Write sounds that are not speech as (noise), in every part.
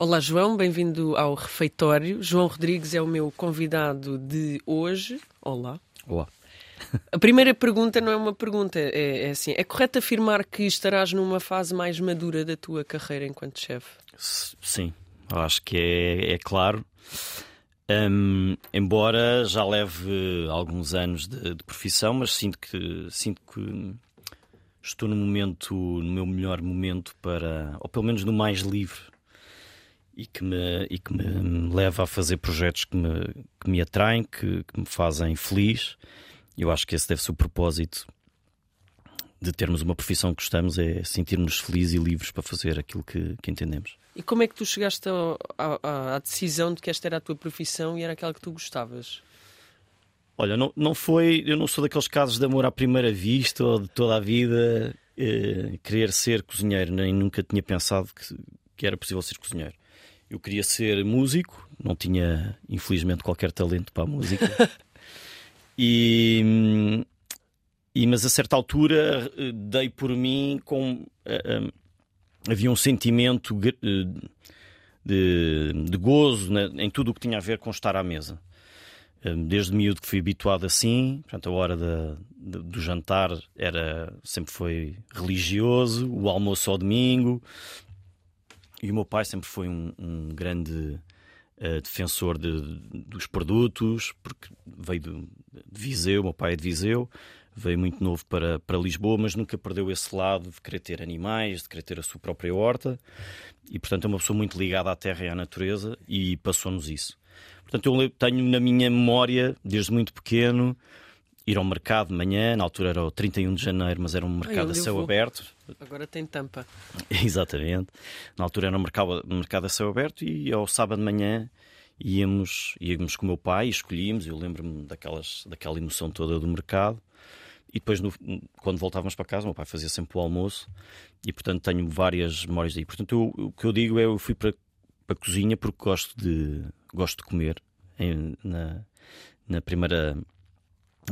Olá, João, bem-vindo ao Refeitório. João Rodrigues é o meu convidado de hoje. Olá. Olá. A primeira pergunta não é uma pergunta, é, é assim: é correto afirmar que estarás numa fase mais madura da tua carreira enquanto chefe? Sim, acho que é, é claro. Um, embora já leve alguns anos de, de, profissão, mas sinto que, sinto que estou no momento, no meu melhor momento para, ou pelo menos no mais livre e que me, e que me leva a fazer projetos que me, que me atraem, que, que me fazem feliz. Eu acho que esse deve ser o propósito de termos uma profissão que gostamos, é sentirmos felizes e livres para fazer aquilo que, que entendemos. E como é que tu chegaste à decisão de que esta era a tua profissão e era aquela que tu gostavas? Olha, não, não foi. Eu não sou daqueles casos de amor à primeira vista ou de toda a vida eh, querer ser cozinheiro, nem nunca tinha pensado que, que era possível ser cozinheiro. Eu queria ser músico, não tinha, infelizmente, qualquer talento para a música. (laughs) e, e, mas a certa altura eh, dei por mim com. Uh, uh, havia um sentimento de, de gozo né, em tudo o que tinha a ver com estar à mesa. Desde miúdo que fui habituado assim, portanto, a hora do jantar era sempre foi religioso, o almoço ao domingo, e o meu pai sempre foi um, um grande uh, defensor de, dos produtos, porque veio de, de Viseu, meu pai é de Viseu, veio muito novo para, para Lisboa, mas nunca perdeu esse lado de querer ter animais, de querer ter a sua própria horta. E, portanto, é uma pessoa muito ligada à terra e à natureza e passou-nos isso. Portanto, eu tenho na minha memória, desde muito pequeno, ir ao mercado de manhã, na altura era o 31 de janeiro, mas era um mercado Ai, a céu vou. aberto. Agora tem tampa. (laughs) Exatamente. Na altura era um mercado, mercado a céu aberto e ao sábado de manhã íamos, íamos com o meu pai, escolhíamos, eu lembro-me daquelas, daquela emoção toda do mercado. E depois, no, quando voltávamos para casa, o meu pai fazia sempre o almoço e, portanto, tenho várias memórias daí. Portanto, eu, o que eu digo é eu fui para, para a cozinha porque gosto de, gosto de comer. Em, na, na primeira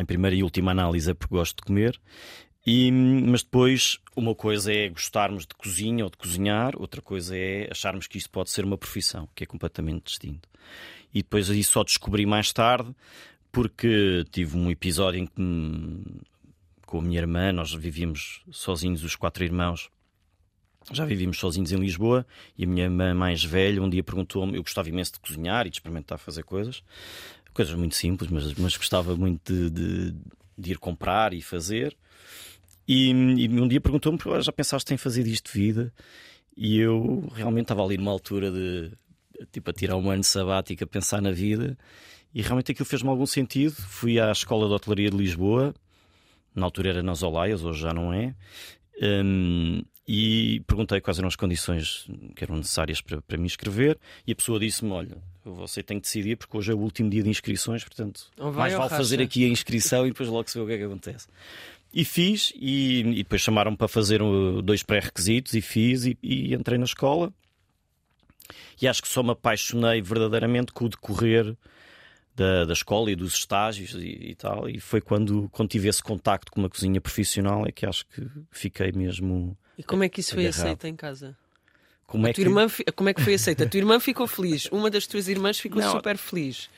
em primeira e última análise é porque gosto de comer. E, mas depois, uma coisa é gostarmos de cozinha ou de cozinhar, outra coisa é acharmos que isto pode ser uma profissão, que é completamente distinto. E depois isso só descobri mais tarde, porque tive um episódio em que, com a minha irmã, nós vivíamos sozinhos, os quatro irmãos, já vivíamos sozinhos em Lisboa, e a minha irmã mais velha um dia perguntou-me: eu gostava imenso de cozinhar e de experimentar fazer coisas coisas muito simples, mas, mas gostava muito de, de, de ir comprar e fazer. E, e um dia perguntou-me: já pensaste em fazer disto de vida? E eu realmente estava ali numa altura de tipo a tirar um ano sabático a pensar na vida e realmente aquilo fez-me algum sentido. Fui à Escola de Hotelaria de Lisboa, na altura era nas Olaias, hoje já não é, um, e perguntei quais eram as condições que eram necessárias para, para me inscrever e a pessoa disse-me: Olha, você tem que decidir porque hoje é o último dia de inscrições, portanto, mais vale fazer aqui a inscrição e depois logo se vê o que é que acontece. E fiz, e, e depois chamaram-me para fazer dois pré-requisitos e fiz e, e, entrei na escola. E acho que só me apaixonei verdadeiramente com o decorrer da, da escola e dos estágios e, e, tal. E foi quando, quando tive esse contacto com uma cozinha profissional é que acho que fiquei mesmo. E como é que isso agarrado. foi aceito em casa? Como é, que... Irmã, como é que foi aceita? A tua irmã ficou feliz, uma das tuas irmãs ficou não. super feliz.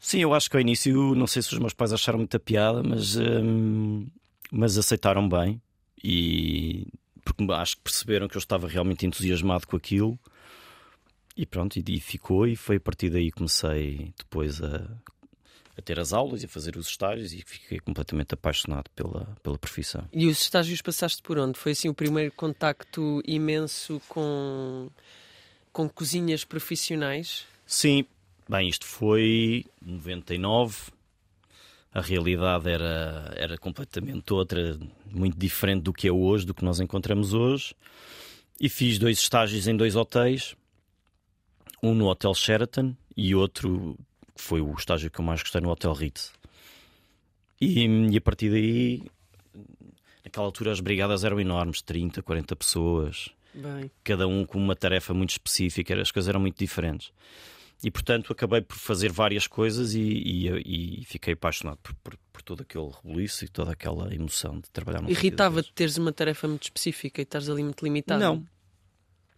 Sim, eu acho que ao início, não sei se os meus pais acharam muita piada, mas, hum, mas aceitaram bem e porque acho que perceberam que eu estava realmente entusiasmado com aquilo e pronto, e, e ficou e foi a partir daí que comecei depois a a ter as aulas e a fazer os estágios e fiquei completamente apaixonado pela, pela profissão. E os estágios passaste por onde? Foi assim o primeiro contacto imenso com, com cozinhas profissionais? Sim, bem, isto foi 99. A realidade era, era completamente outra, muito diferente do que é hoje, do que nós encontramos hoje. E fiz dois estágios em dois hotéis, um no Hotel Sheraton e outro que foi o estágio que eu mais gostei no Hotel Ritz. E, e a partir daí, naquela altura, as brigadas eram enormes 30, 40 pessoas, Bem. cada um com uma tarefa muito específica, as coisas eram muito diferentes. E portanto acabei por fazer várias coisas e, e, e fiquei apaixonado por, por, por, todo aquele rebuliço e toda aquela emoção de trabalhar no Irritava-te teres uma tarefa muito específica e estares ali muito limitado? Não.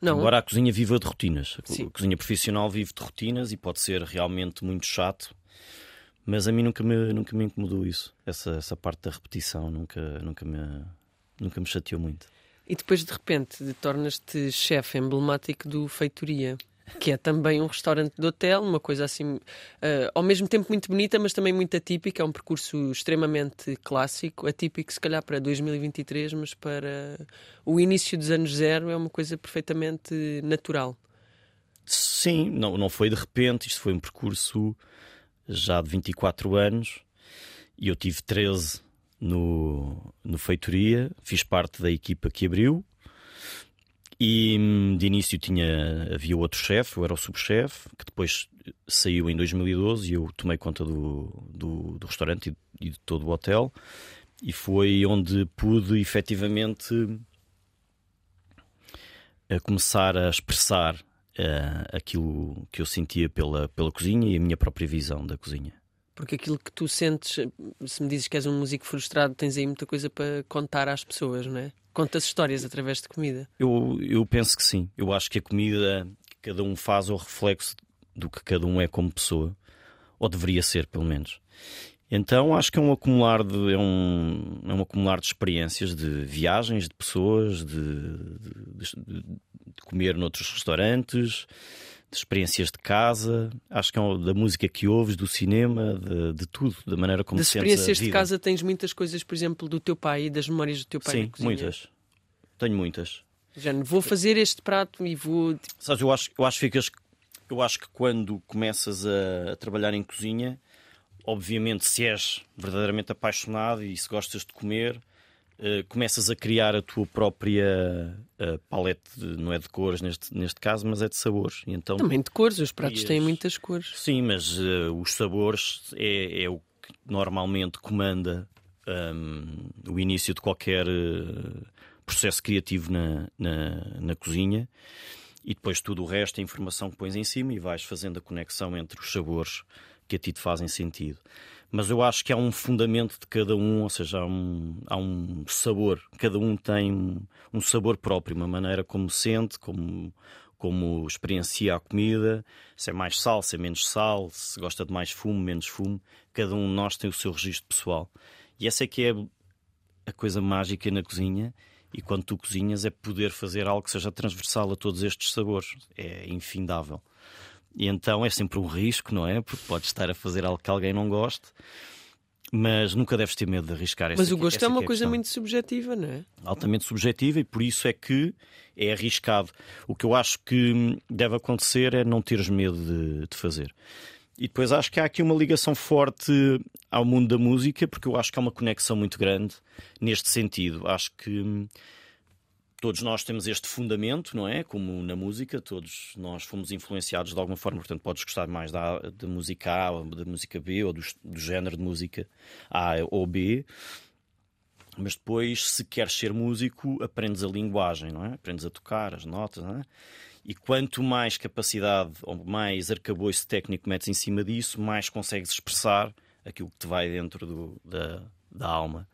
Não. Embora a cozinha viva de rotinas. Sim. A cozinha profissional vive de rotinas e pode ser realmente muito chato. Mas a mim nunca me, nunca me incomodou isso. Essa, essa parte da repetição nunca, nunca, me, nunca me chateou muito. E depois, de repente, tornas-te chefe emblemático do Feitoria, que é também um restaurante de hotel, uma coisa assim, uh, ao mesmo tempo muito bonita, mas também muito atípica. É um percurso extremamente clássico, atípico, se calhar, para 2023, mas para o início dos anos zero é uma coisa perfeitamente natural. Sim, não, não foi de repente, isto foi um percurso já de 24 anos e eu tive 13 no, no Feitoria, fiz parte da equipa que abriu. E hum, de início tinha, havia outro chefe, eu era o subchefe, que depois saiu em 2012 e eu tomei conta do, do, do restaurante e, e de todo o hotel. E foi onde pude efetivamente a começar a expressar uh, aquilo que eu sentia pela, pela cozinha e a minha própria visão da cozinha. Porque aquilo que tu sentes, se me dizes que és um músico frustrado, tens aí muita coisa para contar às pessoas, não é? Contas histórias através de comida. Eu, eu penso que sim. Eu acho que a comida que cada um faz é o reflexo do que cada um é como pessoa. Ou deveria ser, pelo menos. Então acho que é um acumular de, é um, é um acumular de experiências, de viagens, de pessoas, de, de, de, de comer noutros restaurantes, de experiências de casa, acho que é da música que ouves, do cinema, de, de tudo, da maneira como De experiências de casa tens muitas coisas, por exemplo, do teu pai e das memórias do teu pai Sim, muitas. Tenho muitas. Já vou fazer este prato e vou. Tipo, Sabes, eu acho, eu acho, ficas, eu acho que quando começas a, a trabalhar em cozinha, obviamente, se és verdadeiramente apaixonado e se gostas de comer, Uh, começas a criar a tua própria uh, palete, de, não é de cores neste, neste caso, mas é de sabores. E então, Também de cores, os pratos têm muitas cores. Sim, mas uh, os sabores é, é, o que normalmente comanda um, o início de qualquer processo criativo na, na, na cozinha. E depois tudo o resto, a informação que pões em cima e vais fazendo a conexão entre os sabores que a ti te fazem sentido mas eu acho que há um fundamento de cada um, ou seja, há um, há um sabor. Cada um tem um, sabor próprio, uma maneira como sente, como, como experiencia a comida, se é mais sal, se é menos sal, se gosta de mais fumo, menos fumo. Cada um de nós tem o seu registro pessoal. E essa é que é a coisa mágica na cozinha. E quando tu cozinhas é poder fazer algo que seja transversal a todos estes sabores. É infindável. E então é sempre um risco, não é? Porque podes estar a fazer algo que alguém não goste. Mas nunca deves ter medo de arriscar Mas o gosto é uma é coisa muito subjetiva, não é? Altamente subjetiva e por isso é que é arriscado. O que eu acho que deve acontecer é não teres medo de, de fazer. E depois acho que há aqui uma ligação forte ao mundo da música, porque eu acho que há uma conexão muito grande neste sentido. Acho que todos nós temos este fundamento, não é? Como na música, todos nós fomos influenciados de alguma forma, portanto, podes gostar mais da, da música A ou da música B ou do, do género de música A ou B. Mas depois, se queres ser músico, aprendes a linguagem, não é? Aprendes a tocar as notas, não é? E quanto mais capacidade ou mais arcabouço técnico metes em cima disso, mais consegues expressar aquilo que te vai dentro do, da, da alma.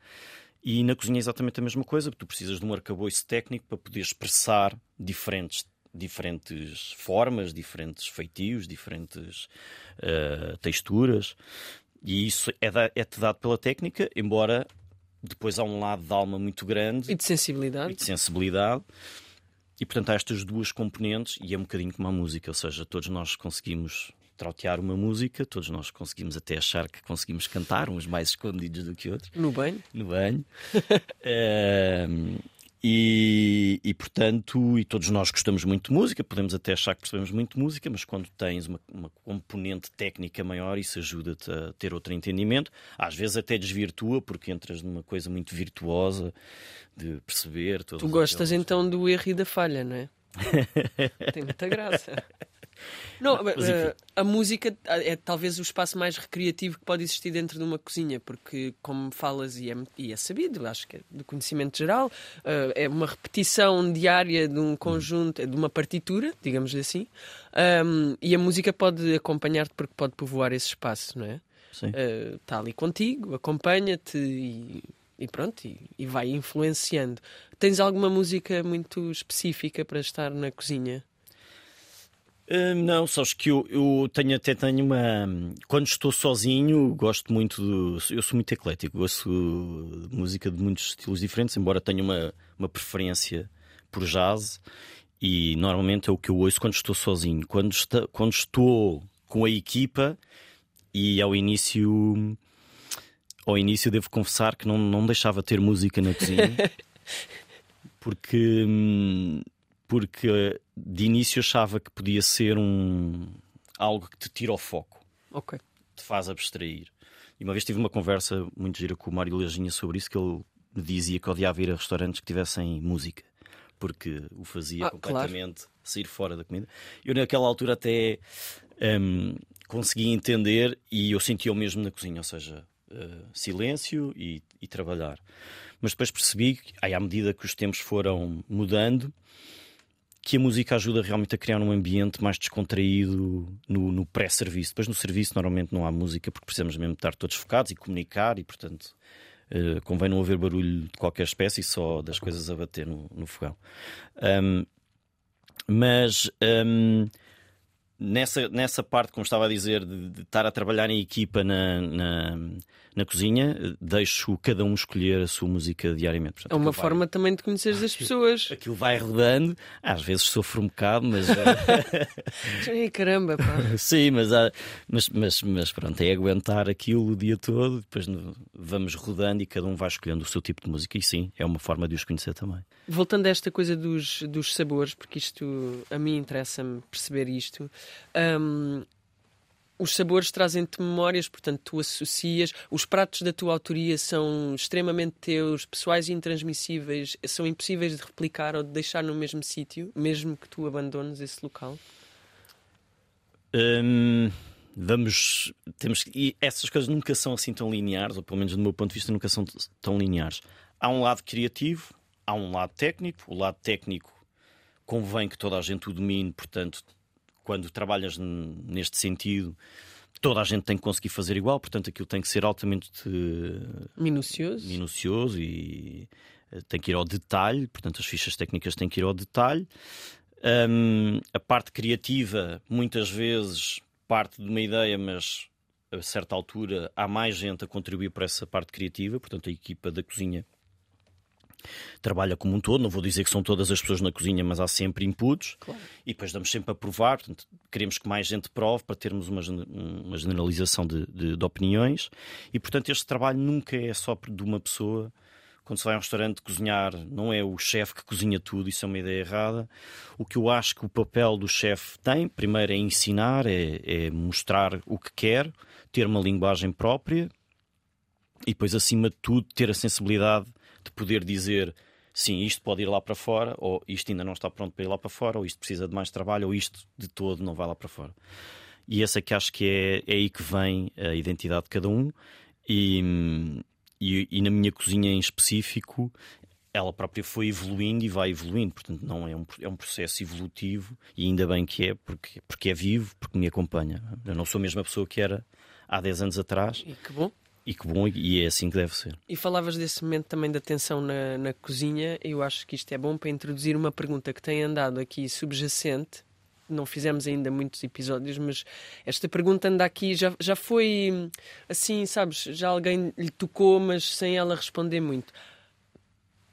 E na cozinha é exatamente a mesma coisa, tu precisas de um arcabouço técnico para poder expressar diferentes, diferentes formas, diferentes feitios, diferentes uh, texturas. E isso é-te é dado pela técnica, embora depois há um lado de alma muito grande. E de sensibilidade. E de sensibilidade. E portanto há estas duas componentes e é um bocadinho como a música, ou seja, todos nós conseguimos trautear uma música, todos nós conseguimos até achar que conseguimos cantar, uns mais escondidos do que outros. No banho? No banho. (laughs) e, e, portanto, e todos nós gostamos muito de música, podemos até achar que percebemos muito de música, mas quando tens uma, uma componente técnica maior, isso ajuda-te a ter outro entendimento. Às vezes até desvirtua, porque entras numa coisa muito virtuosa de perceber. Tu gostas aquelas... então do erro e da falha, não é? (laughs) Tem muita graça. Não, Mas, uh, a música é talvez o espaço mais recreativo que pode existir dentro de uma cozinha, porque, como falas, e é, e é sabido, acho que é do conhecimento geral, uh, é uma repetição diária de um conjunto, de uma partitura, digamos assim, um, e a música pode acompanhar-te porque pode povoar esse espaço, não é? Está uh, ali contigo, acompanha-te e e pronto, e, e, vai influenciando. Tens alguma música muito específica para estar na cozinha? Uh, não, só que eu, eu, tenho até tenho uma. Quando estou sozinho, gosto muito de. Eu sou muito eclético, gosto de música de muitos estilos diferentes, embora tenha uma, uma preferência por jazz. E normalmente é o que eu ouço quando estou sozinho. Quando, está, quando estou com a equipa e ao início ao início devo confessar que não, não deixava ter música na cozinha (laughs) porque porque de início achava que podia ser um algo que te tira o foco ok te faz abstrair e uma vez tive uma conversa muito gira com o Mário Lajinha sobre isso que ele me dizia que odiava ir a restaurantes que tivessem música porque o fazia ah, completamente claro. sair fora da comida. Eu naquela altura até um, consegui entender e eu sentia o mesmo na cozinha, ou seja, uh, silêncio e, e, trabalhar. Mas depois percebi que, aí, à medida que os tempos foram mudando, que a música ajuda realmente a criar um ambiente mais descontraído no, no pré-serviço. Depois no serviço normalmente não há música porque precisamos mesmo estar todos focados e comunicar e portanto uh, convém não haver barulho de qualquer espécie, só das coisas a bater no, no fogão. Um, mas um, nessa, nessa parte, como estava a dizer, de, de estar a trabalhar em equipa na, na, na, cozinha, deixo cada um escolher a sua música diariamente. Portanto, é uma forma vai... também de conhecer as (laughs) pessoas. Aquilo vai rodando, às vezes sofro um bocado, mas. (laughs) Ai, caramba, pá. (laughs) Sim, mas, mas, mas, mas pronto, é aguentar aquilo o dia todo, depois vamos rodando e cada um vai escolhendo o seu tipo de música, e sim, é uma forma de os conhecer também. Voltando a esta coisa dos, dos sabores, porque isto a mim interessa-me perceber isto. Um, os sabores trazem-te memórias, portanto, tu associas. Os pratos da tua autoria são extremamente teus, pessoais e intransmissíveis, são impossíveis de replicar ou de deixar no mesmo sítio, mesmo que tu abandones esse local? Vamos. Temos, e essas coisas nunca são assim tão lineares, ou pelo menos do meu ponto de vista, nunca são tão lineares. Há um lado criativo, há um lado técnico. O lado técnico convém que toda a gente o domine, portanto, quando trabalhas neste sentido, toda a gente tem que conseguir fazer igual, portanto, aquilo tem que ser altamente eh, minucioso, minucioso e eh, tem que ir ao detalhe, portanto, as fichas técnicas têm que ir ao detalhe. Um, a parte criativa, muitas vezes, parte de uma ideia, mas a certa altura há mais gente a contribuir para essa parte criativa, portanto, a equipa da cozinha trabalha como um todo. Não vou dizer que são todas as pessoas na cozinha, mas há sempre inputs claro. e depois damos sempre a provar. Portanto, queremos que mais gente prove para termos uma, uma generalização de, de, de, opiniões e, portanto, este trabalho nunca é só de uma pessoa. Quando se vai a um restaurante cozinhar, não é o chefe que cozinha tudo, isso é uma ideia errada. O que eu acho que o papel do chefe tem, primeiro, é ensinar, é, é mostrar o que quer, ter uma linguagem própria e depois, acima de tudo, ter a sensibilidade de poder dizer sim, isto pode ir lá para fora, ou isto ainda não está pronto para ir lá para fora, ou isto precisa de mais trabalho, ou isto de todo não vai lá para fora. E essa que acho que é, é aí que vem a identidade de cada um, e, e, e, na minha cozinha em específico, ela própria foi evoluindo e vai evoluindo, portanto, não é um, é um processo evolutivo, e ainda bem que é, porque, porque é vivo, porque me acompanha. Eu não sou a mesma pessoa que era há 10 anos atrás. E que bom. E que bom, e é assim que deve ser. E falavas desse momento também da tensão na, na cozinha. Eu acho que isto é bom para introduzir uma pergunta que tem andado aqui subjacente. Não fizemos ainda muitos episódios, mas esta pergunta anda aqui, já, já foi assim, sabes? Já alguém lhe tocou, mas sem ela responder muito.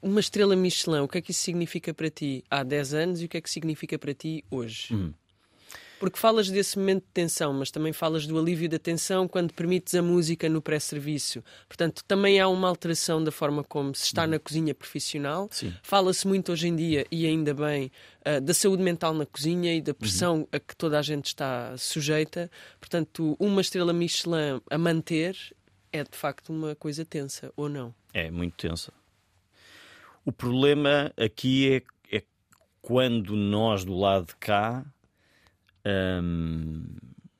Uma estrela Michelin, o que é que isso significa para ti há 10 anos e o que é que significa para ti hoje? Uhum. Porque falas desse momento de tensão, mas também falas do alívio da tensão quando permites a música no pré-serviço. Portanto, também há uma alteração da forma como se está na cozinha profissional. Fala-se muito hoje em dia, e ainda bem, uh, da saúde mental na cozinha e da pressão uhum. a que toda a gente está sujeita. Portanto, uma estrela Michelin a manter é de facto uma coisa tensa, ou não? É, muito tensa. O problema aqui é, é quando nós do lado de cá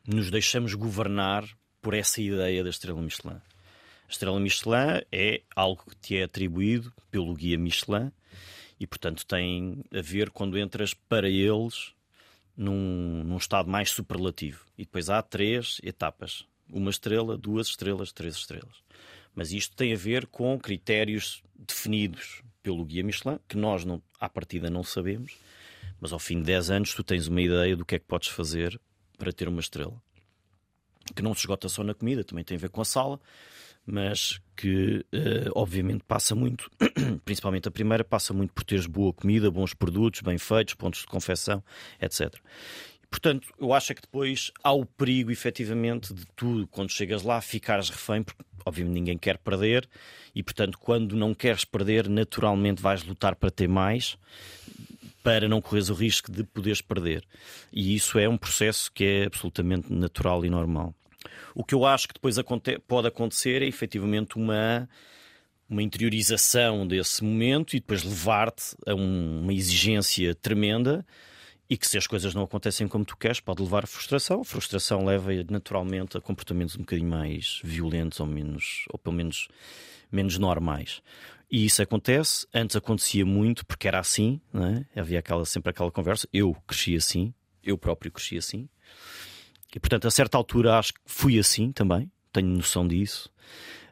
nos deixamos governar por essa ideia da estrela Michelin. A estrela Michelin é algo que te é atribuído pelo guia Michelin e, portanto, tem a ver quando entras para eles num, num estado mais superlativo. E depois há três etapas: uma estrela, duas estrelas, três estrelas. Mas isto tem a ver com critérios definidos pelo Guia Michelin, que nós, não, à partida, não sabemos, mas ao fim de 10 anos tu tens uma ideia do que é que podes fazer para ter uma estrela. Que não se esgota só na comida, também tem a ver com a sala, mas que uh, obviamente passa muito, (clears throat) principalmente a primeira, passa muito por teres boa comida, bons produtos, bem feitos, pontos de confecção, etc. Portanto, eu acho é que depois há o perigo, efetivamente, de tu, quando chegas lá, ficares refém, porque obviamente ninguém quer perder, e portanto, quando não queres perder, naturalmente vais lutar para ter mais, para não correres o risco de poderes perder. E isso é um processo que é absolutamente natural e normal. O que eu acho que depois pode acontecer é efetivamente uma uma interiorização desse momento e depois levar-te a um, uma exigência tremenda e que se as coisas não acontecem como tu queres, pode levar a frustração. A frustração leva naturalmente a comportamentos um bocadinho mais violentos ou menos, ou pelo menos menos normais. E isso acontece, antes acontecia muito porque era assim, é? havia aquela, sempre aquela conversa. Eu cresci assim, eu próprio cresci assim, e portanto, a certa altura, acho que fui assim também, tenho noção disso.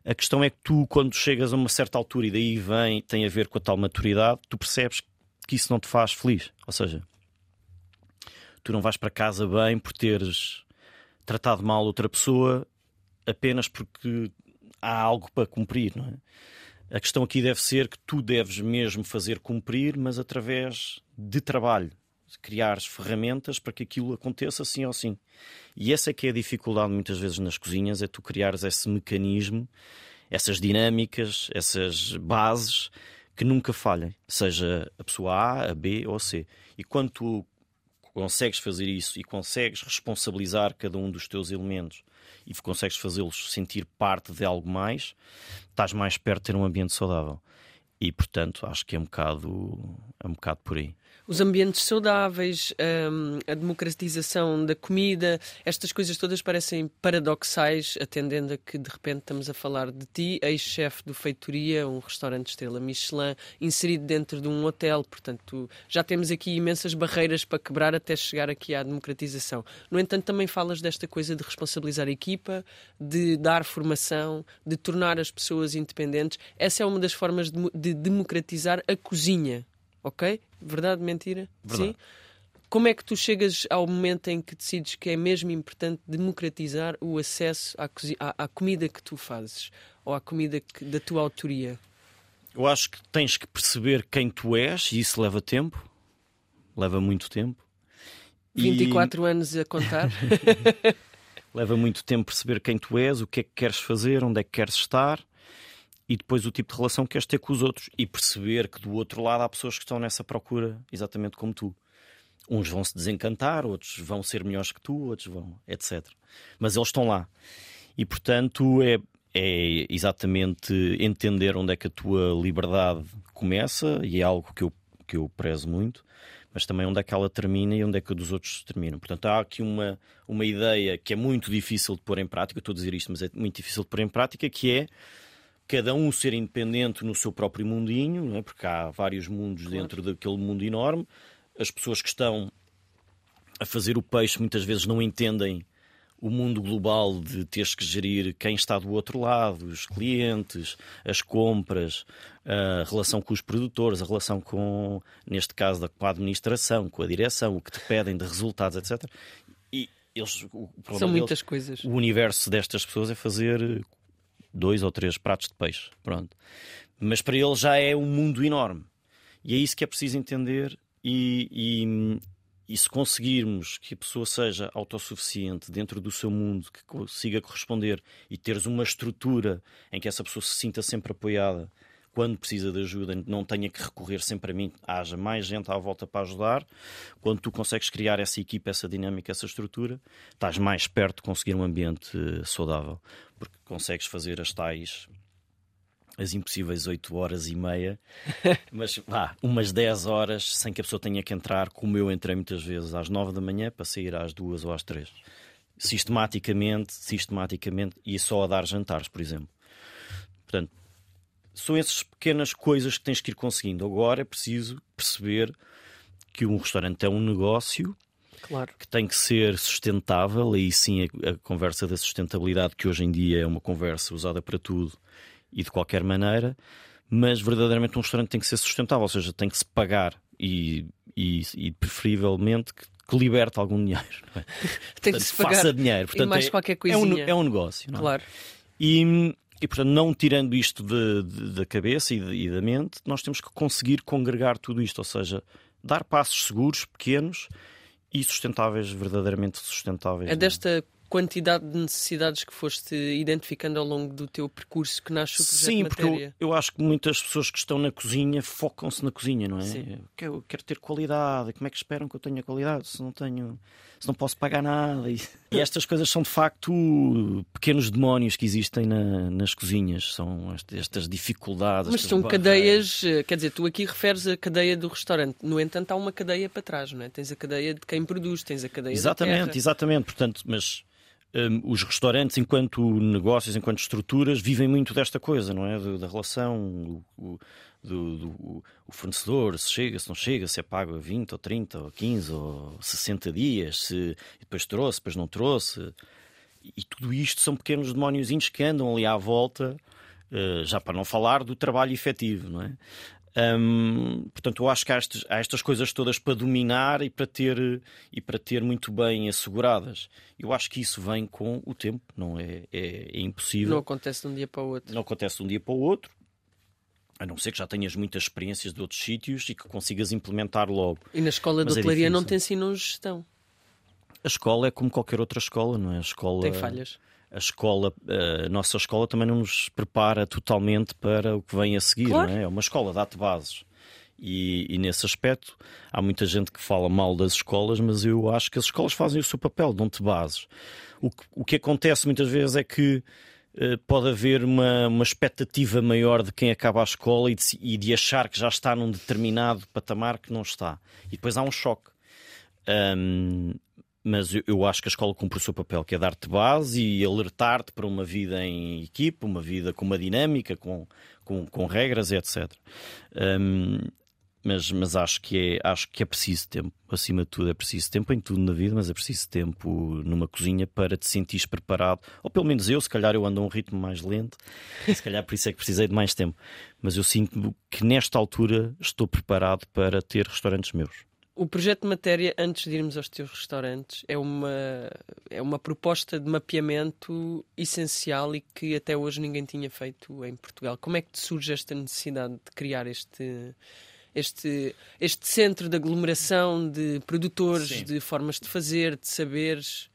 A questão é que tu, quando chegas a uma certa altura, e daí vem, tem a ver com a tal maturidade, tu percebes que isso não te faz feliz. Ou seja, tu não vais para casa bem por teres tratado mal outra pessoa apenas porque há algo para cumprir, não é? A questão aqui deve ser que tu deves mesmo fazer cumprir, mas através de trabalho, de criares ferramentas para que aquilo aconteça assim ou sim. E essa é que é a dificuldade muitas vezes nas cozinhas, é tu criares esse mecanismo, essas dinâmicas, essas bases que nunca falhem, seja a pessoa A, a B ou a C. E quando tu consegues fazer isso e consegues responsabilizar cada um dos teus elementos e consegues fazê-los sentir parte de algo mais, estás mais perto de ter um ambiente saudável. E, portanto, acho que é um bocado, é um bocado por aí os ambientes saudáveis, um, a democratização da comida, estas coisas todas parecem paradoxais, atendendo a que de repente estamos a falar de ti, ex-chefe do Feitoria, um restaurante estrela Michelin, inserido dentro de um hotel. Portanto, já temos aqui imensas barreiras para quebrar até chegar aqui à democratização. No entanto, também falas desta coisa de responsabilizar a equipa, de dar formação, de tornar as pessoas independentes. Essa é uma das formas de, de democratizar a cozinha ok? Verdade, mentira? Verdade. Sim. Como é que tu chegas ao momento em que decides que é mesmo importante democratizar o acesso à, à, à comida que tu fazes ou à comida que, da tua autoria? Eu acho que tens que perceber quem tu és e isso leva tempo, leva muito tempo. 24 e... anos a contar. (laughs) leva muito tempo perceber quem tu és, o que é que queres fazer, onde é que queres estar e depois o tipo de relação que queres ter com os outros e perceber que do outro lado há pessoas que estão nessa procura exatamente como tu. Uns vão se desencantar, outros vão ser melhores que tu, outros vão, etc. Mas eles estão lá. E portanto é, é exatamente entender onde é que a tua liberdade começa, e é algo que eu, que eu prezo muito, mas também onde é que ela termina e onde é que a dos outros terminam. Portanto, há aqui uma, uma ideia que é muito difícil de pôr em prática, eu estou a dizer isto, mas é muito difícil de pôr em prática, que é cada um ser independente no seu próprio mundinho, é? porque há vários mundos claro. dentro daquele mundo enorme. As pessoas que estão a fazer o peixe muitas vezes não entendem o mundo global de teres que gerir quem está do outro lado, os clientes, as compras, a relação com os produtores, a relação com, neste caso, com a administração, com a direção, o que te pedem de resultados, etc. E eles, São muitas deles, coisas. O universo destas pessoas é fazer dois ou três pratos de peixe. Pronto. Mas para ele já é um mundo enorme. E é isso que é preciso entender. E, e, e se conseguirmos que a pessoa seja autossuficiente dentro do seu mundo, que consiga corresponder e teres uma estrutura em que essa pessoa se sinta sempre apoiada quando precisa de ajuda, não tenha que recorrer sempre a mim, haja mais gente à volta para ajudar. Quando tu consegues criar essa equipa, essa dinâmica, essa estrutura, estás mais perto de conseguir um ambiente saudável porque consegues fazer as tais as impossíveis 8 horas e meia, (laughs) mas vá, umas 10 horas sem que a pessoa tenha que entrar, como eu entrei muitas vezes às 9 da manhã para sair às 2 ou às 3. Sistematicamente, sistematicamente, e só a dar jantares, por exemplo. Portanto, são essas pequenas coisas que tens que ir conseguindo. Agora é preciso perceber que um restaurante é um negócio Claro. Que tem que ser sustentável, aí sim a, a, conversa da sustentabilidade, que hoje em dia é uma conversa usada para tudo e de qualquer maneira, mas verdadeiramente um restaurante tem que ser sustentável, ou seja, tem que se pagar e, e, e preferivelmente que, que liberte algum dinheiro. É? (laughs) tem que se pagar. Faça dinheiro. Portanto, e mais é, qualquer coisinha. É um, é um negócio. É? Claro. E, e, portanto, não tirando isto de, de, da cabeça e, de, e, da mente, nós temos que conseguir congregar tudo isto, ou seja, dar passos seguros, pequenos e sustentáveis, verdadeiramente sustentáveis. É desta quantidade de necessidades que foste identificando ao longo do teu percurso que nasce o projeto Sim, porque eu, eu, acho que muitas pessoas que estão na cozinha focam-se na cozinha, não é? Sim. Eu quero ter qualidade, como é que esperam que eu tenha qualidade se não tenho, não posso pagar nada? E, e estas coisas são de facto pequenos demónios que existem na, nas cozinhas, são estas dificuldades. Mas são barreiras. cadeias, eh, quer dizer, tu aqui referes a cadeia do restaurante, no entanto há uma cadeia para trás, não é? Tens a cadeia de quem produz, tens a cadeia Exatamente, exatamente, portanto, mas um, os restaurantes, enquanto negócios, enquanto estruturas, vivem muito desta coisa, não é? Da relação, o, do, do o fornecedor, se chega, se não chega, se é pago a 20 ou 30 ou 15 ou 60 dias, se depois trouxe, depois não trouxe. E tudo isto são pequenos demóniozinhos que andam ali à volta, uh, já para não falar do trabalho efetivo, não é? Hum, portanto, eu acho que há, estes, há, estas coisas todas para dominar e para, ter, e para ter muito bem asseguradas. Eu acho que isso vem com o tempo, não é, é, é impossível. Não acontece de um dia para o outro. Não acontece de um dia para o outro, a não ser que já tenhas muitas experiências de outros sítios e que consigas implementar logo. E na escola Mas de hotelaria é não te ensinam gestão? A escola é como qualquer outra escola, não é? A escola... Tem falhas a escola, a nossa escola também não nos prepara totalmente para o que vem a seguir, claro. não é? É uma escola, dá-te bases. E, e, nesse aspecto há muita gente que fala mal das escolas, mas eu acho que as escolas fazem o seu papel, dão-te bases. O que, o que acontece muitas vezes é que pode haver uma, uma expectativa maior de quem acaba a escola e de, e de, achar que já está num determinado patamar que não está. E depois há um choque. Um, mas eu, eu, acho que a escola cumpre o seu papel, que é dar-te base e alertar-te para uma vida em equipe, uma vida com uma dinâmica, com, com, com regras, etc. Um, mas, mas acho, que é, acho que é preciso tempo, acima de tudo, é preciso tempo em tudo na vida, mas é preciso tempo numa cozinha para te sentires preparado. Ou pelo menos eu, se calhar eu ando a um ritmo mais lento, se calhar por isso é que precisei de mais tempo. Mas eu sinto que nesta altura estou preparado para ter restaurantes meus. O projeto de matéria, antes de irmos aos teus restaurantes, é uma, é uma proposta de mapeamento essencial e que até hoje ninguém tinha feito em Portugal. Como é que te surge esta necessidade de criar este, este, este centro de aglomeração de produtores, Sim. de formas de fazer, de saberes?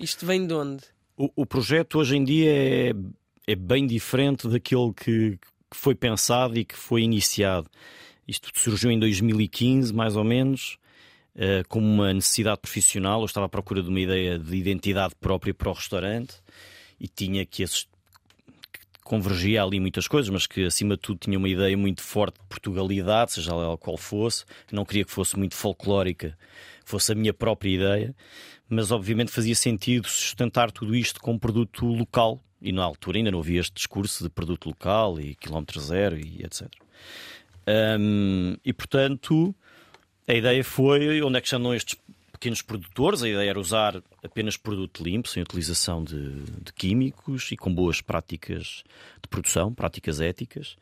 Isto vem de onde? O, o projeto hoje em dia é, é bem diferente daquilo que, que foi pensado e que foi iniciado. Isto surgiu em 2015, mais ou menos, uh, como uma necessidade profissional. Eu estava à procura de uma ideia de identidade própria para o restaurante e tinha que convergia ali muitas coisas, mas que acima de tudo tinha uma ideia muito forte de Portugalidade, seja ela qual fosse. Não queria que fosse muito folclórica, fosse a minha própria ideia, mas obviamente fazia sentido sustentar tudo isto com um produto local. E na altura ainda não havia este discurso de produto local e quilómetro zero e etc. Um, e portanto, a ideia foi onde é que chamam estes pequenos produtores. A ideia era usar apenas produto limpo, sem utilização de, de, químicos e com boas práticas de produção, práticas éticas.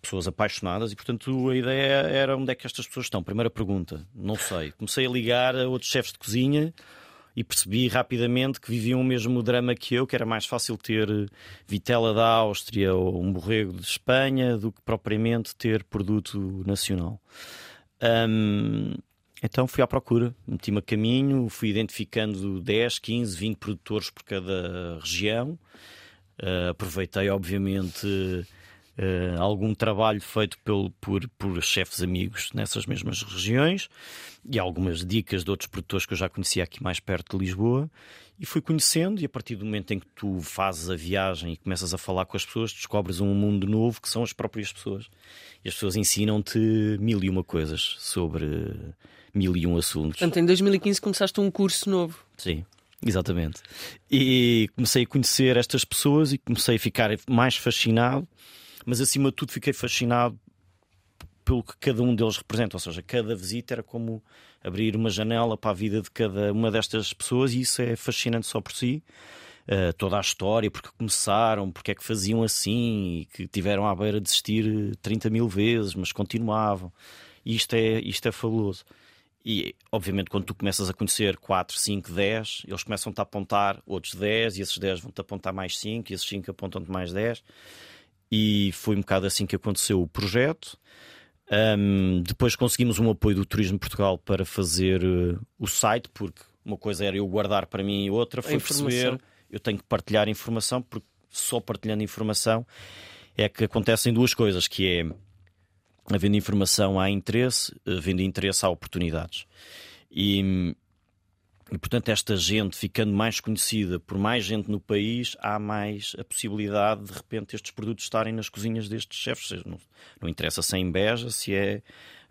Pessoas apaixonadas e, portanto, a ideia era onde é que estas pessoas estão. Primeira pergunta, não sei. Comecei a ligar a outros chefes de cozinha e percebi rapidamente que viviam o mesmo drama que eu, que era mais fácil ter vitela da Áustria ou um borrego de Espanha do que propriamente ter produto nacional. Um, então fui à procura, meti-me a caminho, fui identificando 10, 15, 20 produtores por cada região. Uh, aproveitei, obviamente, uh, algum trabalho feito pelo, por, por chefes amigos nessas mesmas regiões e algumas dicas de outros produtores que eu já conhecia aqui mais perto de Lisboa e fui conhecendo e a partir do momento em que tu fazes a viagem e começas a falar com as pessoas, descobres um mundo novo que são as próprias pessoas. E as pessoas ensinam-te mil e uma coisas sobre mil e um assuntos. Portanto, em 2015 começaste um curso novo. Sim. Exatamente. E comecei a conhecer estas pessoas e comecei a ficar mais fascinado, mas acima de tudo fiquei fascinado pelo que cada um deles representa. Ou seja, cada visita era como abrir uma janela para a vida de cada uma destas pessoas e isso é fascinante só por si. uh, toda a história, porque começaram, porque é que faziam assim, e que tiveram à beira de desistir 30 mil vezes, mas continuavam. E isto é, isto é fabuloso. E, obviamente, quando tu começas a conhecer 4, 5, 10, eles começam-te a apontar outros 10, e esses 10 vão-te apontar mais 5, e esses 5 apontam-te mais 10. E foi um bocado assim que aconteceu o projeto. Um, depois conseguimos um apoio do Turismo Portugal para fazer uh, o site, porque uma coisa era eu guardar para mim e outra foi perceber eu tenho que partilhar informação, porque só partilhando informação é que acontecem duas coisas, que é havendo informação há interesse, havendo interesse há oportunidades. E, e, portanto, esta gente ficando mais conhecida por mais gente no país, há mais a possibilidade de, repente, estes produtos estarem nas cozinhas destes chefes. Não, não interessa se é em Beja, se é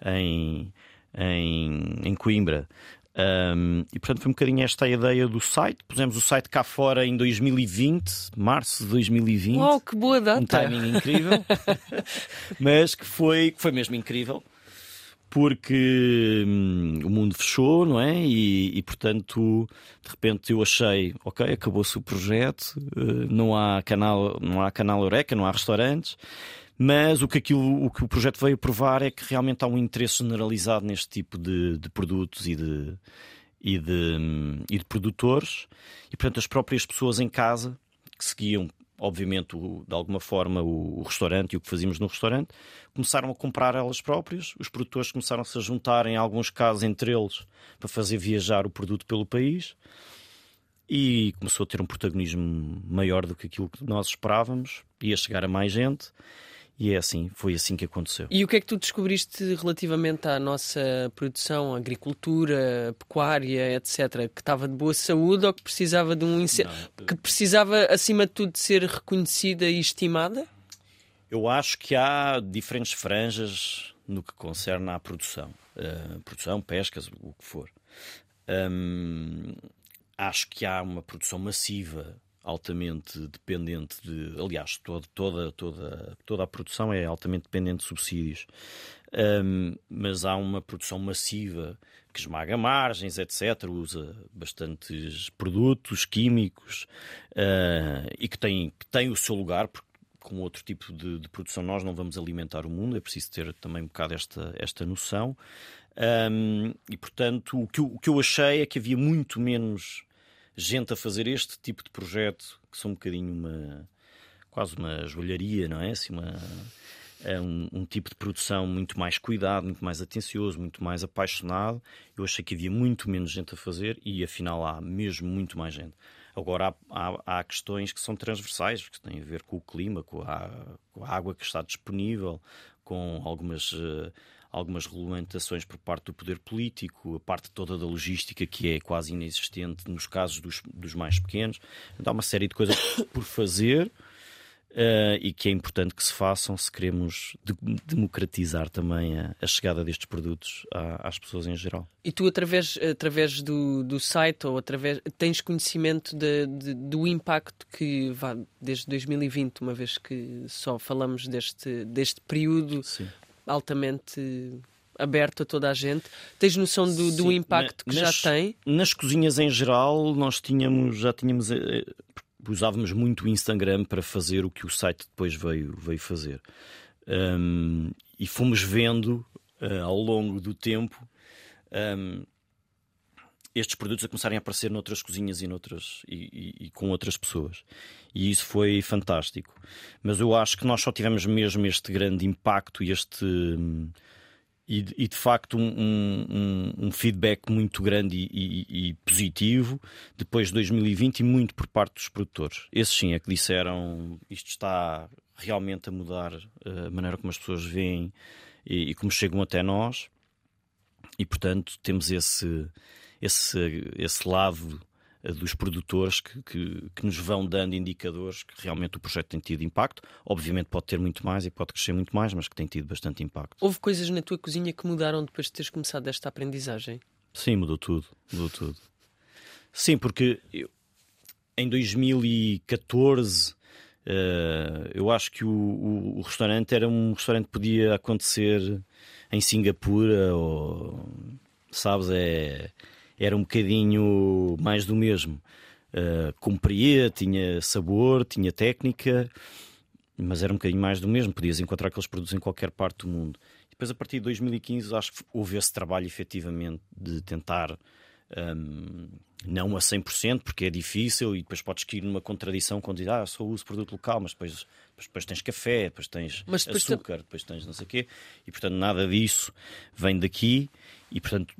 em, em, em Coimbra. Um, e portanto foi um bocadinho esta a ideia do site. Pusemos o site cá fora em 2020, março de 2020. Uau, que boa data! Um timing incrível, (laughs) mas que foi, foi mesmo incrível porque hum, o mundo fechou, não é? E, e, portanto, de repente eu achei, ok, acabou-se o projeto, uh, não há canal, não há canal Eureka, não há restaurantes. Mas o que, aquilo, o que o projeto veio provar é que realmente há um interesse generalizado neste tipo de, de produtos e de, e, de, e de produtores, e portanto as próprias pessoas em casa que seguiam, obviamente, o, de alguma forma, o, o, restaurante e o que fazíamos no restaurante, começaram a comprar elas próprias, os produtores começaram-se a juntar, em alguns casos, entre eles, para fazer viajar o produto pelo país. E começou a ter um protagonismo maior do que aquilo que nós esperávamos, ia chegar a mais gente. E é assim, foi assim que aconteceu. E o que é que tu descobriste relativamente à nossa produção, agricultura, pecuária, etc., que estava de boa saúde ou que precisava de um incentivo, que precisava acima de tudo de ser reconhecida e estimada? Eu acho que há diferentes franjas no que concerne à produção, uh, produção, pescas, o que for. Um, acho que há uma produção massiva altamente dependente de. Aliás, toda, toda, toda, toda a produção é altamente dependente de subsídios. Um, mas há uma produção massiva que esmaga margens, etc., usa bastantes produtos químicos uh, e que tem, que tem o seu lugar, porque com outro tipo de, de, produção nós não vamos alimentar o mundo, é preciso ter também um bocado esta, esta noção. Um, e portanto, o que, eu, o que eu achei é que havia muito menos gente a fazer este tipo de projeto, que são um bocadinho uma. quase uma joalharia, não é? Assim, uma, é um, um, tipo de produção muito mais cuidado, muito mais atencioso, muito mais apaixonado. Eu achei que havia muito menos gente a fazer e afinal há mesmo muito mais gente. Agora há, há, há questões que são transversais, que têm a ver com o clima, com a, com a água que está disponível, com algumas. Algumas regulamentações por parte do poder político, a parte toda da logística que é quase inexistente nos casos dos, dos mais pequenos. Então, há uma série de coisas por fazer. Uh, e que é importante que se façam se queremos de democratizar também a, a, chegada destes produtos à, às pessoas em geral. E tu, através, através do, do site ou através tens conhecimento de, de, do impacto que vá desde 2020, uma vez que só falamos deste, deste período Sim altamente aberto a toda a gente. Tens noção do, Sim, do impacto que nas, já tem? Nas cozinhas em geral, nós tínhamos, já tínhamos. Eh, usávamos muito o Instagram para fazer o que o site depois veio, veio fazer. Um, e fomos vendo uh, ao longo do tempo um, estes produtos a começarem a aparecer noutras cozinhas e, noutras, e, e, e, com outras pessoas. E isso foi fantástico. Mas eu acho que nós só tivemos mesmo este grande impacto e este. E, e de facto um, um, um, feedback muito grande e, positivo depois de 2020 e muito por parte dos produtores. Esses sim é que disseram isto está realmente a mudar eh, a maneira como as pessoas veem e como chegam até nós e portanto temos esse esse, esse lado eh, dos produtores que, que, que, nos vão dando indicadores que realmente o projeto tem tido impacto. Obviamente pode ter muito mais e pode crescer muito mais, mas que tem tido bastante impacto. Houve coisas na tua cozinha que mudaram depois de teres começado esta aprendizagem? Sim, mudou tudo. Mudou tudo. Sim, porque eu, em 2014 uh, eh, eu acho que o, o, o, restaurante era um restaurante que podia acontecer em Singapura ou sabes, é era um bocadinho mais do mesmo. uh, cumpria, tinha sabor, tinha técnica, mas era um bocadinho mais do mesmo. Podias encontrar aqueles produtos em qualquer parte do mundo. E depois, a partir de 2015, acho que houve esse trabalho efetivamente de tentar. Um, não a 100%, porque é difícil e depois podes cair numa contradição quando dizes, ah, só uso produto local, mas depois, depois, depois tens café, depois tens depois açúcar, depois tens não sei o quê, e portanto nada disso vem daqui e portanto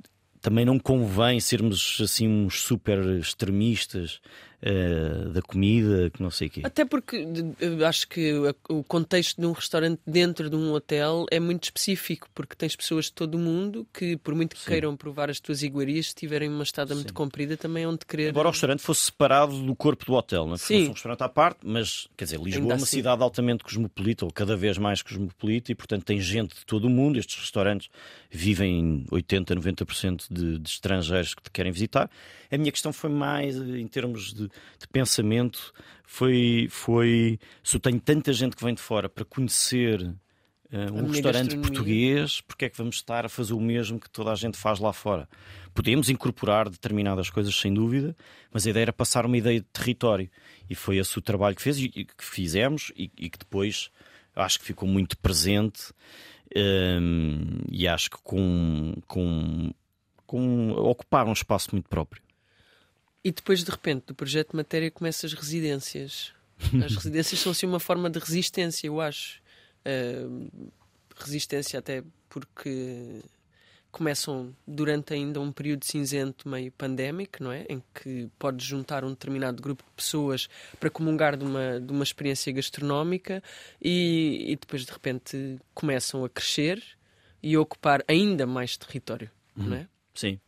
também não convém sermos assim uns super extremistas uh, da comida, que não sei o quê. Até porque acho que o contexto de um restaurante dentro de um hotel é muito específico, porque tens pessoas de todo o mundo que, por muito que Sim. queiram provar as tuas iguarias, se tiverem uma estada Sim. muito comprida, também onde querer. Embora o restaurante fosse separado do corpo do hotel, não é? Sim. fosse um restaurante à parte, mas quer dizer, Lisboa é uma assim. cidade altamente cosmopolita, ou cada vez mais cosmopolita, e portanto tem gente de todo o mundo. Estes restaurantes vivem 80, 90% de, de estrangeiros que te querem visitar. A minha questão foi mais em termos de, de pensamento, foi, foi se eu tenho tanta gente que vem de fora para conhecer uh, um restaurante português, porque é que vamos estar a fazer o mesmo que toda a gente faz lá fora? Podemos incorporar determinadas coisas, sem dúvida, mas a ideia era passar uma ideia de território. E foi esse o trabalho que, fez, e, que fizemos e, e que depois acho que ficou muito presente. Um, ehm, e acho que com, com, com ocupar um espaço muito próprio. E depois, de repente, do projeto de matéria começam as residências. As (laughs) residências são assim uma forma de resistência, eu acho. Uh, resistência até porque começam durante ainda um período cinzento meio pandémico, não é? Em que podes juntar um determinado grupo de pessoas para comungar de uma, de uma experiência gastronómica e, e depois de repente começam a crescer e a ocupar ainda mais território, uhum. não é? Sim.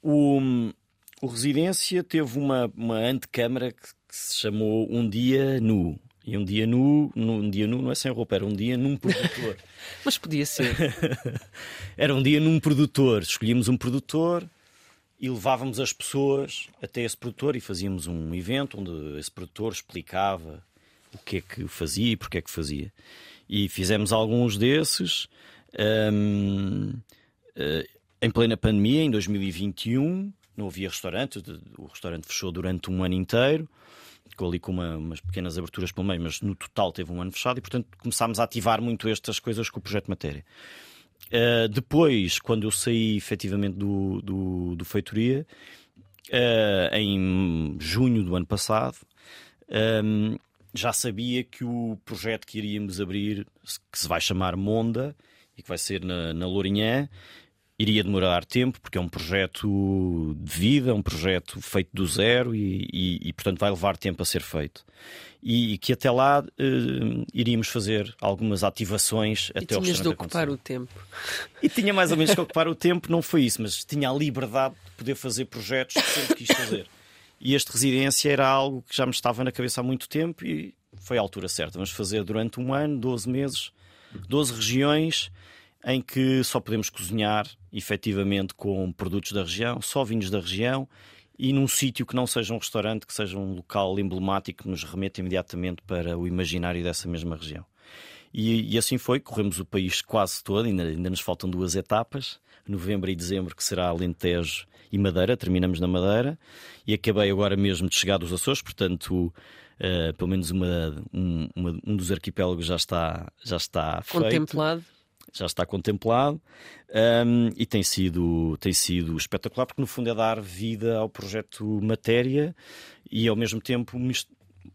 O, o Residência teve uma, uma antecâmara que, que se chamou Um Dia Nu. E um dia nu, um dia nu não é sem roupa, era um dia num produtor. (laughs) Mas podia ser. (laughs) era um dia num produtor. Escolhíamos um produtor e levávamos as pessoas até esse produtor e fazíamos um evento onde esse produtor explicava o que é que fazia e porque é que fazia. E fizemos alguns desses um, eh, em plena pandemia, em 2021 não havia restaurante, o restaurante fechou durante um ano inteiro, ficou ali com uma, umas pequenas aberturas pelo meio, mas no total teve um ano fechado e, portanto, começámos a ativar muito estas coisas com o projeto Matéria. Uh, depois, quando eu saí efetivamente do, do, do Feitoria, uh, em junho do ano passado, um, ehm, já sabia que o projeto que iríamos abrir, que se vai chamar Monda e que vai ser na, na Lourinhã, iria demorar tempo, porque é um projeto de vida, um projeto feito do zero e, e, e portanto, vai levar tempo a ser feito. E, e que até lá uh, iríamos fazer algumas ativações e até o tinhas de ocupar o tempo. E tinha mais ou menos que ocupar o tempo, não foi isso, mas tinha a liberdade de poder fazer projetos que sempre quis fazer. E este residência era algo que já me estava na cabeça há muito tempo e foi a altura certa. Vamos fazer durante um ano, 12 meses, 12 regiões em que só podemos cozinhar efetivamente com produtos da região, só vinhos da região e num sítio que não seja um restaurante, que seja um local emblemático que nos remeta imediatamente para o imaginário dessa mesma região. E, e assim foi, corremos o país quase todo, ainda, ainda nos faltam duas etapas, novembro e dezembro, que será Alentejo e Madeira, terminamos na Madeira, e acabei agora mesmo de chegar dos Açores, portanto, uh, pelo menos uma, um, uma, um dos arquipélagos já está, já está Contemplado. Já está contemplado um, e tem sido, tem sido espetacular porque no fundo é dar vida ao projeto Matéria e ao mesmo tempo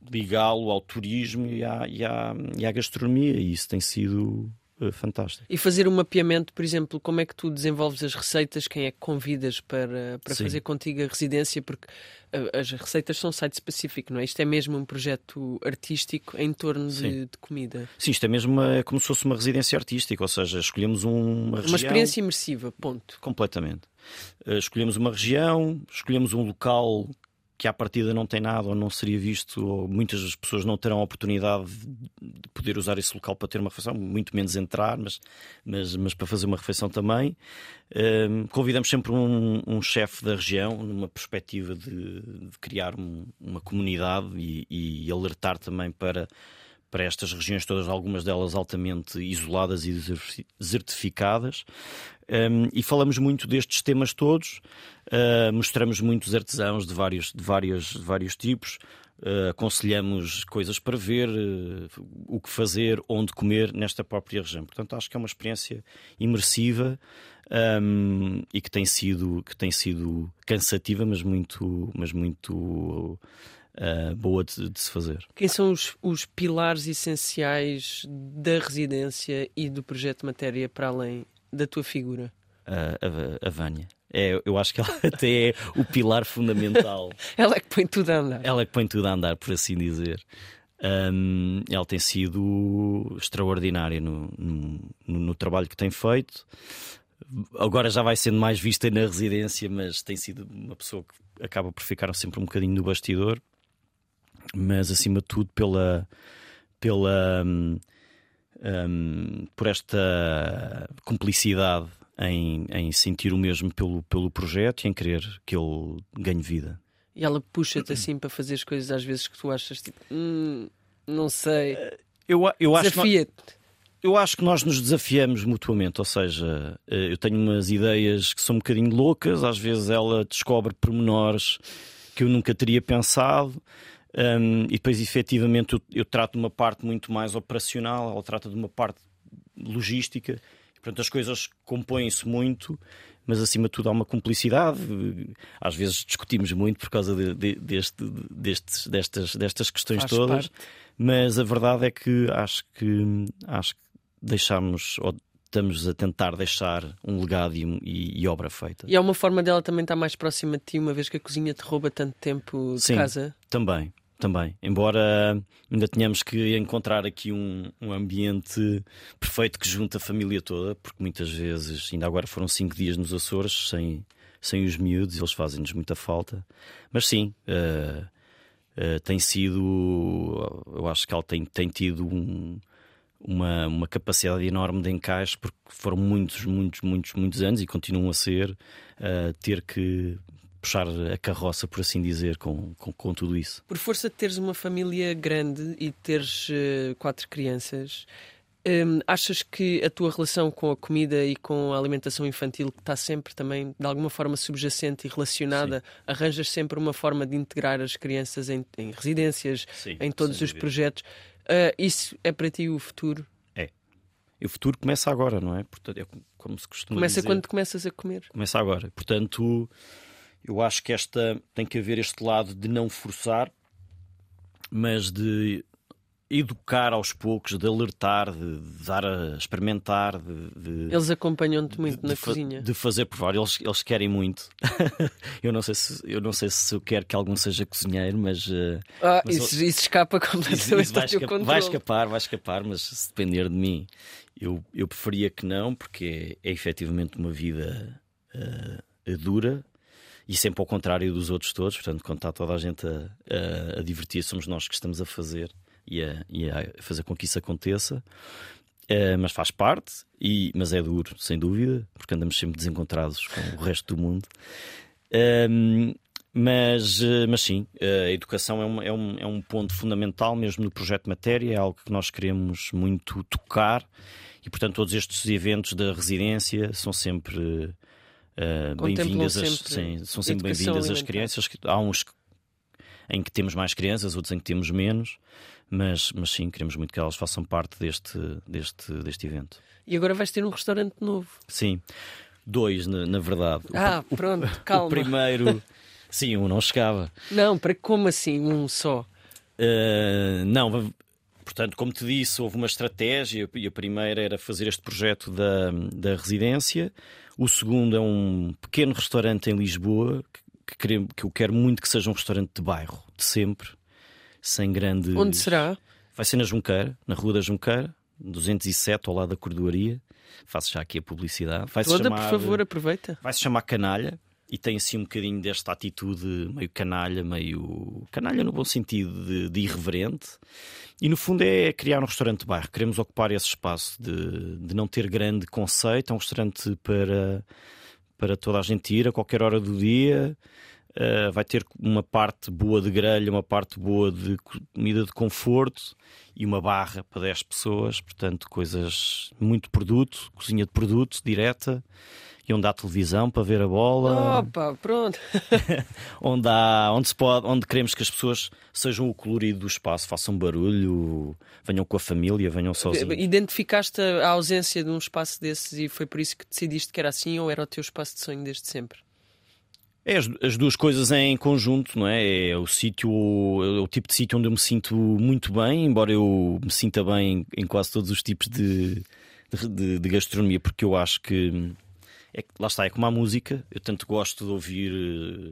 ligá-lo ao turismo e à, e, à, e à gastronomia e isso tem sido fantástico. E fazer um mapeamento, por exemplo, como é que tu desenvolves as receitas, quem é que convidas para, para fazer contigo a residência, porque uh, as receitas são site específico, não é? Isto é mesmo um projeto artístico em torno de, de, comida. Sim, isto é mesmo uma, é como se fosse uma residência artística, ou seja, escolhemos uma região... Uma experiência imersiva, ponto. Completamente. Uh, escolhemos uma região, escolhemos um local que à partida não tem nada ou não seria visto, ou muitas pessoas não terão a oportunidade de poder usar esse local para ter uma refeição, muito menos entrar, mas, mas, mas para fazer uma refeição também. Um, convidamos sempre um, um chefe da região, numa perspectiva de, de criar um, uma comunidade e, e alertar também para para estas regiões todas, algumas delas altamente isoladas e desertificadas. Um, e falamos muito destes temas todos, uh, mostramos muitos artesãos de vários, de vários, de vários tipos, uh, aconselhamos coisas para ver, uh, o que fazer, onde comer nesta própria região. Portanto, acho que é uma experiência imersiva um, e que tem sido, que tem sido cansativa, mas muito, mas muito uh, boa de, de, se fazer. Quem são os, os pilares essenciais da residência e do projeto Matéria para além da tua figura? Uh, a, a Vânia. É, eu acho que ela (laughs) até é o pilar fundamental. (laughs) ela é que põe tudo a andar. Ela é que põe tudo a andar, por assim dizer. Um, ela tem sido extraordinária no, no, no, trabalho que tem feito. Agora já vai sendo mais vista na residência, mas tem sido uma pessoa que acaba por ficar sempre um bocadinho no bastidor mas acima de tudo pela, pela um, por esta cumplicidade em, em sentir o mesmo pelo, pelo projeto e em querer que ele ganhe vida. E ela puxa-te assim para fazer as coisas às vezes que tu achas tipo, hum, não sei. Eu, eu acho Desafia-te. Eu acho que nós nos desafiamos mutuamente, ou seja, eh, eu tenho umas ideias que são um bocadinho loucas, às vezes ela descobre pormenores que eu nunca teria pensado. Um, e depois, efetivamente, eu, eu, trato de uma parte muito mais operacional, ela trata de uma parte logística. Portanto, as coisas compõem-se muito, mas acima de tudo há uma cumplicidade. Às vezes discutimos muito por causa de, de, deste, destes, destas, destas questões Faz todas, parte. mas a verdade é que acho que acho que deixamos ou estamos a tentar deixar um legado e, e, e, obra feita. E é uma forma dela também estar mais próxima de ti, uma vez que a cozinha te rouba tanto tempo de Sim, casa? Também, também. Embora ainda tenhamos que encontrar aqui um, um, ambiente perfeito que junta a família toda, porque muitas vezes, ainda agora foram cinco dias nos Açores sem, sem os miúdos, eles fazem-nos muita falta. Mas sim, uh, uh, tem sido. Eu acho que ela tem, tem tido um, uma, uma capacidade enorme de encaixe, porque foram muitos, muitos, muitos, muitos anos e continuam a ser, uh, ter que puxar a carroça, por assim dizer, com, com, com, tudo isso. Por força de teres uma família grande e teres uh, quatro crianças, um, achas que a tua relação com a comida e com a alimentação infantil, que está sempre também de alguma forma subjacente e relacionada, Sim. arranjas sempre uma forma de integrar as crianças em, em residências, Sim, em todos os projetos? Uh, isso é para ti o futuro? É. E o futuro começa agora, não é? Portanto, é como se costuma começa dizer. quando começas a comer. Começa agora. Portanto eu acho que esta tem que haver este lado de não forçar, mas de educar aos poucos, de alertar, de, dar a experimentar. De, de eles acompanham-te muito de, na cozinha. De fazer provar, eles, eles querem muito. (laughs) eu, não sei se, eu não sei se eu quero que algum seja cozinheiro, mas. Eh, ah, mas isso, eu, isso, escapa completamente isso, isso vai, escapar, vai escapar, vai escapar, mas se depender de mim, eu, eu preferia que não, porque é, é efetivamente uma vida uh, dura e sempre ao contrário dos outros todos. Portanto, quando está toda a gente a, a, a divertir, somos nós que estamos a fazer e a, e a fazer com que isso aconteça. Uh, mas faz parte, e, mas é duro, sem dúvida, porque andamos sempre desencontrados com o resto do mundo. Uh, mas, uh, mas sim, a educação é um, é, um, é um ponto fundamental mesmo no projeto Matéria, é algo que nós queremos muito tocar e, portanto, todos estes eventos da residência são sempre Uh, bem-vindas são sempre bem-vindas as crianças. Há uns em que temos mais crianças, outros em que temos menos, mas, mas sim, queremos muito que elas façam parte deste, deste, deste evento. E agora vais ter um restaurante novo? Sim, dois, na, na verdade. Ah, (laughs) o, pronto, calma. O primeiro, sim, um não chegava. Não, para como assim, um só? Uh, não, portanto, como te disse, houve uma estratégia e a primeira era fazer este projeto da, da residência. O segundo é um pequeno restaurante em Lisboa que, que, que eu quero muito que seja um restaurante de bairro, de sempre, sem grande. Onde será? Vai ser na Junqueira, na Rua da Junqueira, 207, ao lado da Cordoaria. Faço já aqui a publicidade. Vai Toda, chamar, por favor, aproveita. Vai se chamar Canalha e tem assim um bocadinho desta atitude meio canalha, meio canalha no bom sentido de, de, irreverente. E no fundo é criar um restaurante de bairro. Queremos ocupar esse espaço de, de não ter grande conceito. É um restaurante para, para toda a gente ir a qualquer hora do dia. Uh, vai ter uma parte boa de grelha, uma parte boa de comida de conforto e uma barra para 10 pessoas, portanto, coisas muito produto, cozinha de produto direta e onde há televisão para ver a bola. Opa, pronto. (laughs) onde, há, onde, se pode, onde queremos que as pessoas sejam o colorido do espaço, façam barulho, venham com a família, venham sozinhos. Identificaste a ausência de um espaço desses e foi por isso que decidiste que era assim ou era o teu espaço de sonho desde sempre? É as, as, duas coisas em conjunto, não é? É o sítio, é o tipo de sítio onde eu me sinto muito bem, embora eu me sinta bem em quase todos os tipos de, de, de gastronomia, porque eu acho que é, lá está, é como a música, eu tanto gosto de ouvir eh,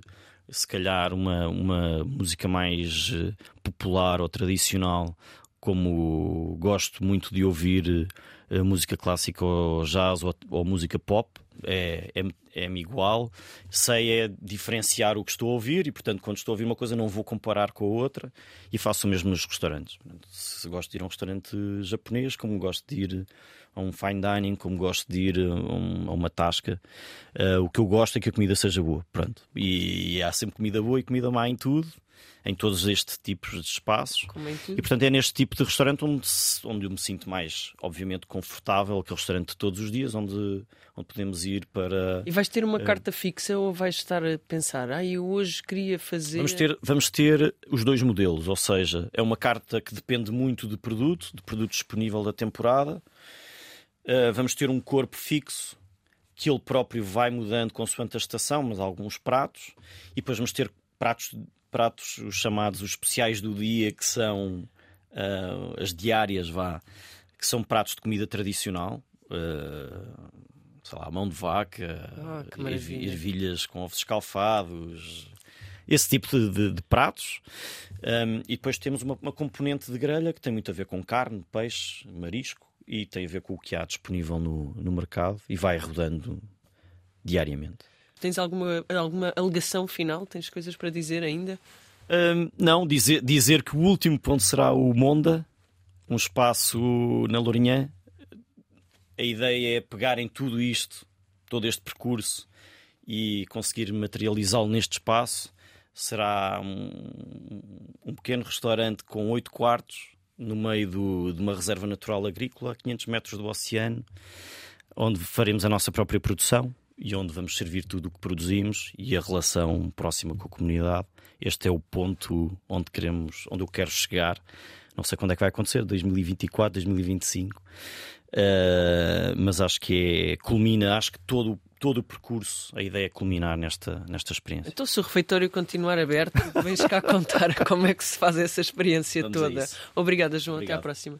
se calhar uma, uma música mais eh, popular ou tradicional, como gosto muito de ouvir uh, música clássica ou jazz ou, ou música pop, é, é, é-me igual. Sei é diferenciar o que estou a ouvir e, portanto, quando estou a ouvir uma coisa, não vou comparar com a outra e faço o mesmo nos restaurantes. Se gosto de ir a um restaurante japonês, como gosto de ir a um fine dining, como gosto de ir a, um, a uma tasca. Uh, o que eu gosto é que a comida seja boa. Pronto. E, e há sempre comida boa e comida má em tudo em todos estes tipos de espaços. E portanto é neste tipo de restaurante onde, onde eu me sinto mais, obviamente, confortável, aquele restaurante de todos os dias, onde, onde podemos ir para. E vais ter uma uh... carta fixa ou vais estar a pensar, ah, eu hoje queria fazer. Vamos ter, vamos ter os dois modelos, ou seja, é uma carta que depende muito de produto, de produto disponível da temporada. Uh, vamos ter um corpo fixo que ele próprio vai mudando consoante a estação, mas alguns pratos, e depois vamos ter pratos pratos os chamados os especiais do dia, que são uh, as diárias, vá, que são pratos de comida tradicional. Uh, sei lá, mão de vaca, oh, ervilhas com ovos escalfados, esse tipo de, de, de pratos. Um, e depois temos uma, uma, componente de grelha que tem muito a ver com carne, peixe, marisco e tem a ver com o que há disponível no, no mercado e vai rodando diariamente. Tens alguma, alguma alegação final? Tens coisas para dizer ainda? Um, não, dizer, dizer que o último ponto será o Monda, um espaço na Lourinhã. A ideia é pegar em tudo isto, todo este percurso, e conseguir materializá-lo neste espaço. Será um, um, pequeno restaurante com oito quartos, no meio do, de uma reserva natural agrícola, a 500 metros do oceano, onde faremos a nossa própria produção e onde vamos servir tudo o que produzimos e a relação próxima com a comunidade. Este é o ponto onde queremos, onde eu quero chegar. Não sei quando é que vai acontecer, 2024, 2025. Uh, mas acho que é, culmina, acho que todo, todo o percurso, a ideia é culminar nesta, nesta experiência. Então, se o refeitório continuar aberto, vens cá contar (laughs) como é que se faz essa experiência Vamos toda. Obrigada, João. Obrigado. Até à próxima.